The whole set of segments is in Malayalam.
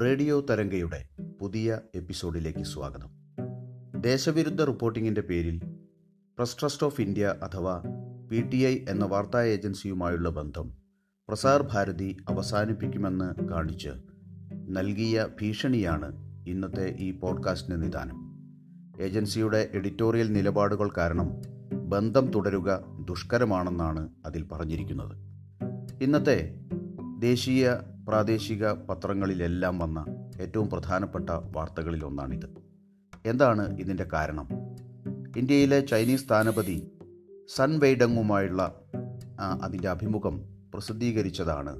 റേഡിയോ തരംഗയുടെ പുതിയ എപ്പിസോഡിലേക്ക് സ്വാഗതം. ദേശവിരുദ്ധ റിപ്പോർട്ടിംഗിന്റെ പേരിൽ പ്രസ് ട്രസ്റ്റ് ഓഫ് ഇന്ത്യ അഥവാ പി ടി ഐ എന്ന വാർത്താ ഏജൻസിയുമായുള്ള ബന്ധം പ്രസാർ ഭാരതി അവസാനിപ്പിക്കുമെന്ന് കാണിച്ച് നൽകിയ ഭീഷണിയാണ് ഇന്നത്തെ ഈ പോഡ്കാസ്റ്റിന് നിദാനം. ഏജൻസിയുടെ എഡിറ്റോറിയൽ നിലപാടുകൾ കാരണം ബന്ധം തുടരുക ദുഷ്കരമാണെന്നാണ് അതിൽ പറഞ്ഞിരിക്കുന്നത്. ഇന്നത്തെ ദേശീയ പ്രാദേശിക പത്രങ്ങളിലെല്ലാം വന്ന ഏറ്റവും പ്രധാനപ്പെട്ട വാർത്തകളിലൊന്നാണിത്. എന്താണ് ഇതിന്റെ കാരണം? ഇന്ത്യയിലെ ചൈനീസ് സ്ഥാനപതി സൺ വെയ്ഡങ്ങുമായുള്ള അതിന്റെ അഭിമുഖം പ്രസിദ്ധീകരിച്ചതാണ്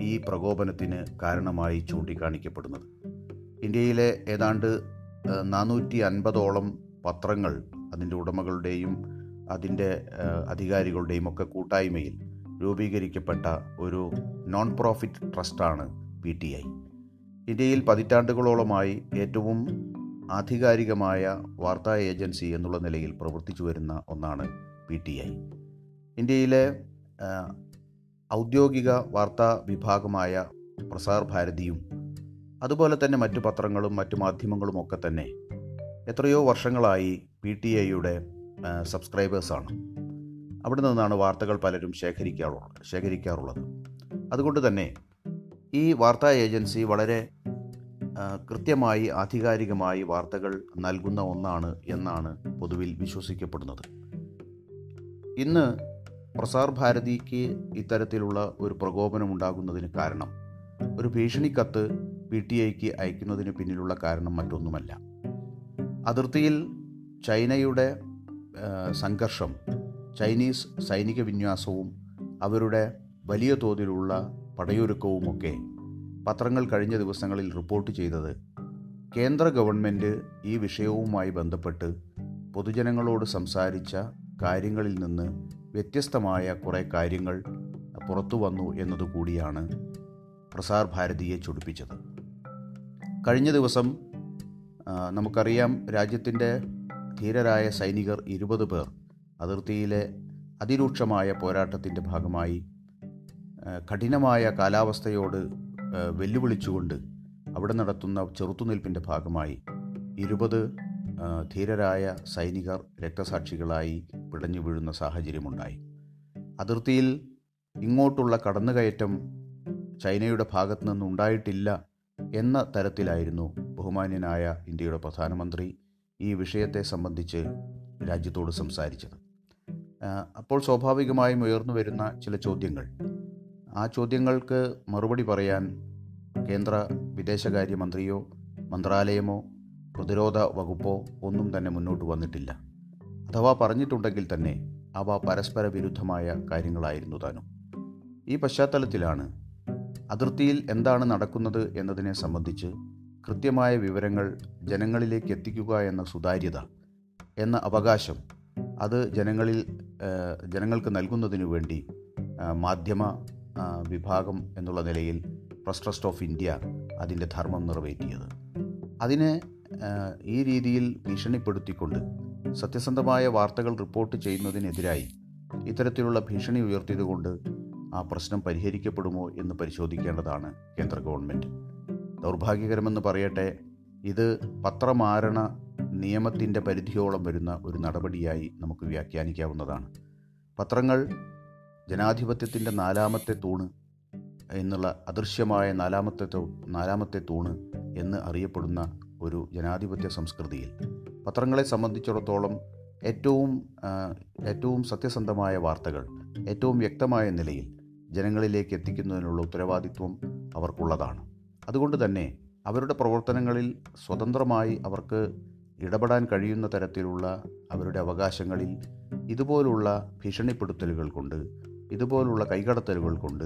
ഈ പ്രകോപനത്തിന് കാരണമായി ചൂണ്ടിക്കാണിക്കപ്പെടുന്നത്. ഇന്ത്യയിലെ ഏതാണ്ട് നാനൂറ്റി അൻപതോളം പത്രങ്ങൾ അതിന്റെ ഉടമകളുടെയും അതിന്റെ അധികാരികളുടെയും ഒക്കെ കൂട്ടായ്മയിൽ രൂപീകരിക്കപ്പെട്ട ഒരു നോൺ പ്രോഫിറ്റ് ട്രസ്റ്റാണ് പി ടി ഐ. ഇന്ത്യയിൽ പതിറ്റാണ്ടുകളോളമായി ഏറ്റവും ആധികാരികമായ വാർത്താ ഏജൻസി എന്നുള്ള നിലയിൽ പ്രവർത്തിച്ചു വരുന്ന ഒന്നാണ് പി ടി ഐ. ഇന്ത്യയിലെ ഔദ്യോഗിക വാർത്താ വിഭാഗമായ പ്രസാർ ഭാരതിയും അതുപോലെ തന്നെ മറ്റു പത്രങ്ങളും മറ്റു മാധ്യമങ്ങളും ഒക്കെ തന്നെ എത്രയോ വർഷങ്ങളായി പി ടി ഐയുടെ സബ്സ്ക്രൈബേഴ്സാണ്. അവിടെ നിന്നാണ് വാർത്തകൾ പലരും ശേഖരിക്കാറുള്ളത് ശേഖരിക്കാറുള്ളത്. അതുകൊണ്ട് തന്നെ ഈ വാർത്താ ഏജൻസി വളരെ കൃത്യമായി ആധികാരികമായി വാർത്തകൾ നൽകുന്ന ഒന്നാണ് എന്നാണ് പൊതുവിൽ വിശ്വസിക്കപ്പെടുന്നത്. ഇന്ന് പ്രസാർ ഭാരതിക്ക് ഇത്തരത്തിലുള്ള ഒരു പ്രകോപനം ഉണ്ടാകുന്നതിന് കാരണം ഒരു ഭീഷണി കത്ത് പി ടി ഐക്ക് അയക്കുന്നതിന് പിന്നിലുള്ള കാരണം മറ്റൊന്നുമല്ല. അതിർത്തിയിൽ ചൈനയുടെ സംഘർഷം ചൈനീസ് സൈനിക വിന്യാസവും അവരുടെ വലിയ തോതിലുള്ള പടയൊരുക്കവുമൊക്കെ പത്രങ്ങൾ കഴിഞ്ഞ ദിവസങ്ങളിൽ റിപ്പോർട്ട് ചെയ്തത് കേന്ദ്ര ഗവൺമെന്റ് ഈ വിഷയവുമായി ബന്ധപ്പെട്ട് പൊതുജനങ്ങളോട് സംസാരിച്ച കാര്യങ്ങളിൽ നിന്ന് വ്യത്യസ്തമായ കുറേ കാര്യങ്ങൾ പുറത്തു വന്നു എന്നതുകൂടിയാണ് പ്രസാർ ഭാരതിയെ ചൊടിപ്പിച്ചത്. കഴിഞ്ഞ ദിവസം നമുക്കറിയാം രാജ്യത്തിന്റെ ധീരരായ സൈനികർ ഇരുപത് പേർ അതിർത്തിയിലെ അതിരൂക്ഷമായ പോരാട്ടത്തിന്റെ ഭാഗമായി കഠിനമായ കാലാവസ്ഥയോട് വെല്ലുവിളിച്ചുകൊണ്ട് അവിടെ നടത്തുന്ന ചെറുത്തുനിൽപ്പിന്റെ ഭാഗമായി ഇരുപത് ധീരരായ സൈനികർ രക്തസാക്ഷികളായി പിടഞ്ഞു വീഴുന്ന സാഹചര്യമുണ്ടായി. അതിർത്തിയിൽ ഇങ്ങോട്ടുള്ള കടന്നുകയറ്റം ചൈനയുടെ ഭാഗത്തു നിന്നുണ്ടായിട്ടില്ല എന്ന തരത്തിലായിരുന്നു ബഹുമാന്യനായ ഇന്ത്യയുടെ പ്രധാനമന്ത്രി ഈ വിഷയത്തെ സംബന്ധിച്ച് രാജ്യത്തോട് സംസാരിച്ചത്. അപ്പോൾ സ്വാഭാവികമായും ഉയർന്നു വരുന്ന ചില ചോദ്യങ്ങൾ. ആ ചോദ്യങ്ങൾക്ക് മറുപടി പറയാൻ കേന്ദ്ര വിദേശകാര്യമന്ത്രിയോ മന്ത്രാലയമോ പ്രതിരോധ വകുപ്പോ ഒന്നും തന്നെ മുന്നോട്ട് വന്നിട്ടില്ല. അഥവാ പറഞ്ഞിട്ടുണ്ടെങ്കിൽ തന്നെ അവ പരസ്പര വിരുദ്ധമായ കാര്യങ്ങളായിരുന്നു താനും. ഈ പശ്ചാത്തലത്തിലാണ് അതിർത്തിയിൽ എന്താണ് നടക്കുന്നത് എന്നതിനെ സംബന്ധിച്ച് കൃത്യമായ വിവരങ്ങൾ ജനങ്ങളിലേക്ക് എത്തിക്കുക എന്ന സുതാര്യത എന്ന അവകാശം അത് ജനങ്ങളിൽ ജനങ്ങൾക്ക് നൽകുന്നതിനു വേണ്ടി മാധ്യമ വിഭാഗം എന്നുള്ള നിലയിൽ പ്രസ് ട്രസ്റ്റ് ഓഫ് ഇന്ത്യ അതിന്റെ ധർമ്മം നിറവേറ്റിയത്. അതിനെ ഈ രീതിയിൽ ഭീഷണിപ്പെടുത്തിക്കൊണ്ട് സത്യസന്ധമായ വാർത്തകൾ റിപ്പോർട്ട് ചെയ്യുന്നതിനെതിരായി ഇത്തരത്തിലുള്ള ഭീഷണി ഉയർത്തിയതുകൊണ്ട് ആ പ്രശ്നം പരിഹരിക്കപ്പെടുമോ എന്ന് പരിശോധിക്കേണ്ടതാണ് കേന്ദ്ര ഗവൺമെന്റ്. ദൗർഭാഗ്യകരമെന്ന് പറയട്ടെ ഇത് പത്രമാരണ നിയമത്തിന്റെ പരിധിയോളം വരുന്ന ഒരു നടപടിയായി നമുക്ക് വ്യാഖ്യാനിക്കാവുന്നതാണ്. പത്രങ്ങൾ ജനാധിപത്യത്തിന്റെ നാലാമത്തെ തൂണ് എന്നുള്ള അദൃശ്യമായ നാലാമത്തെ നാലാമത്തെ തൂണ് എന്ന് അറിയപ്പെടുന്ന ഒരു ജനാധിപത്യ സംസ്കൃതിയിൽ. പത്രങ്ങളെ സംബന്ധിച്ചിടത്തോളം ഏറ്റവും ഏറ്റവും സത്യസന്ധമായ വാർത്തകൾ ഏറ്റവും വ്യക്തമായ നിലയിൽ ജനങ്ങളിലേക്ക് എത്തിക്കുന്നതിനുള്ള ഉത്തരവാദിത്വം അവർക്കുള്ളതാണ്. അതുകൊണ്ട് തന്നെ അവരുടെ പ്രവർത്തനങ്ങളിൽ സ്വതന്ത്രമായി അവർക്ക് ഇടപെടാൻ കഴിയുന്ന തരത്തിലുള്ള അവരുടെ അവകാശങ്ങളിൽ ഇതുപോലുള്ള ഭീഷണിപ്പെടുത്തലുകൾ കൊണ്ട് ഇതുപോലുള്ള കൈകടത്തലുകൾ കൊണ്ട്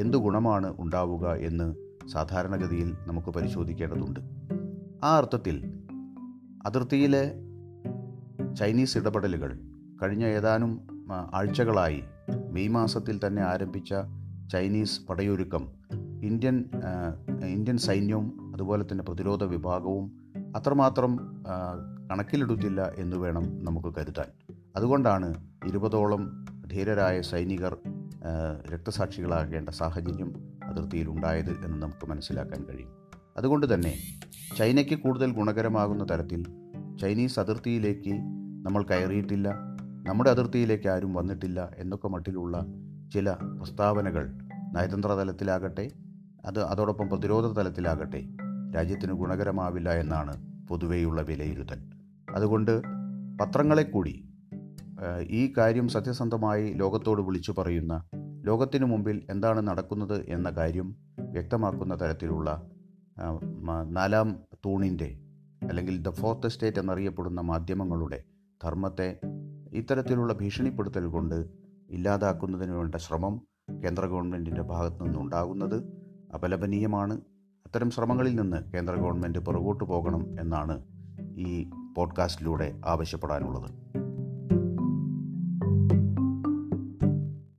എന്തു ഗുണമാണ് ഉണ്ടാവുക എന്ന് സാധാരണഗതിയിൽ നമുക്ക് പരിശോധിക്കേണ്ടതുണ്ട്. ആ അർത്ഥത്തിൽ അതിർത്തിയിലെ ചൈനീസ് ഇടപെടലുകൾ കഴിഞ്ഞ ഏതാനും ആഴ്ചകളായി മെയ് മാസത്തിൽ തന്നെ ആരംഭിച്ച ചൈനീസ് പടയൊരുക്കം ഇന്ത്യൻ ഇന്ത്യൻ സൈന്യവും അതുപോലെ തന്നെ പ്രതിരോധ വിഭാഗവും അത്രമാത്രം കണക്കിലെടുത്തില്ല എന്ന് വേണം നമുക്ക് കരുതാൻ. അതുകൊണ്ടാണ് ഇരുപതോളം ധീരരായ സൈനികർ രക്തസാക്ഷികളാകേണ്ട സാഹചര്യം അതിർത്തിയിൽ ഉണ്ടായത് എന്ന് നമുക്ക് മനസ്സിലാക്കാൻ കഴിയും. അതുകൊണ്ട് തന്നെ ചൈനയ്ക്ക് കൂടുതൽ ഗുണകരമാകുന്ന തരത്തിൽ ചൈനീസ് അതിർത്തിയിലേക്ക് നമ്മൾ കയറിയിട്ടില്ല നമ്മുടെ അതിർത്തിയിലേക്ക് ആരും വന്നിട്ടില്ല എന്നൊക്കെ മട്ടിലുള്ള ചില പ്രസ്താവനകൾ നയതന്ത്ര തലത്തിലാകട്ടെ അത് അതോടൊപ്പം പ്രതിരോധ തലത്തിലാകട്ടെ രാജ്യത്തിന് ഗുണകരമാവില്ല എന്നാണ് പൊതുവെയുള്ള വിലയിരുത്തൽ. അതുകൊണ്ട് പത്രങ്ങളെ കൂടി ഈ കാര്യം സത്യസന്ധമായി ലോകത്തോട് വിളിച്ചു പറയുന്ന ലോകത്തിനു മുമ്പിൽ എന്താണ് നടക്കുന്നത് എന്ന കാര്യം വ്യക്തമാക്കുന്ന തരത്തിലുള്ള നാലാം തൂണിന്റെ അല്ലെങ്കിൽ ദ ഫോർത്ത് സ്റ്റേറ്റ് എന്നറിയപ്പെടുന്ന മാധ്യമങ്ങളുടെ ധർമ്മത്തെ ഇത്തരത്തിലുള്ള ഭീഷണിപ്പെടുത്തൽ കൊണ്ട് ഇല്ലാതാക്കുന്നതിന് വേണ്ട ശ്രമം കേന്ദ്ര ഗവൺമെന്റിന്റെ ഭാഗത്തു നിന്നുണ്ടാകുന്നത് അപലപനീയമാണ്. അത്തരം ശ്രമങ്ങളിൽ നിന്ന് കേന്ദ്ര ഗവൺമെന്റ് പുറകോട്ട് പോകണം എന്നാണ് ഈ പോഡ്കാസ്റ്റിലൂടെ ആവശ്യപ്പെടാനുള്ളത്.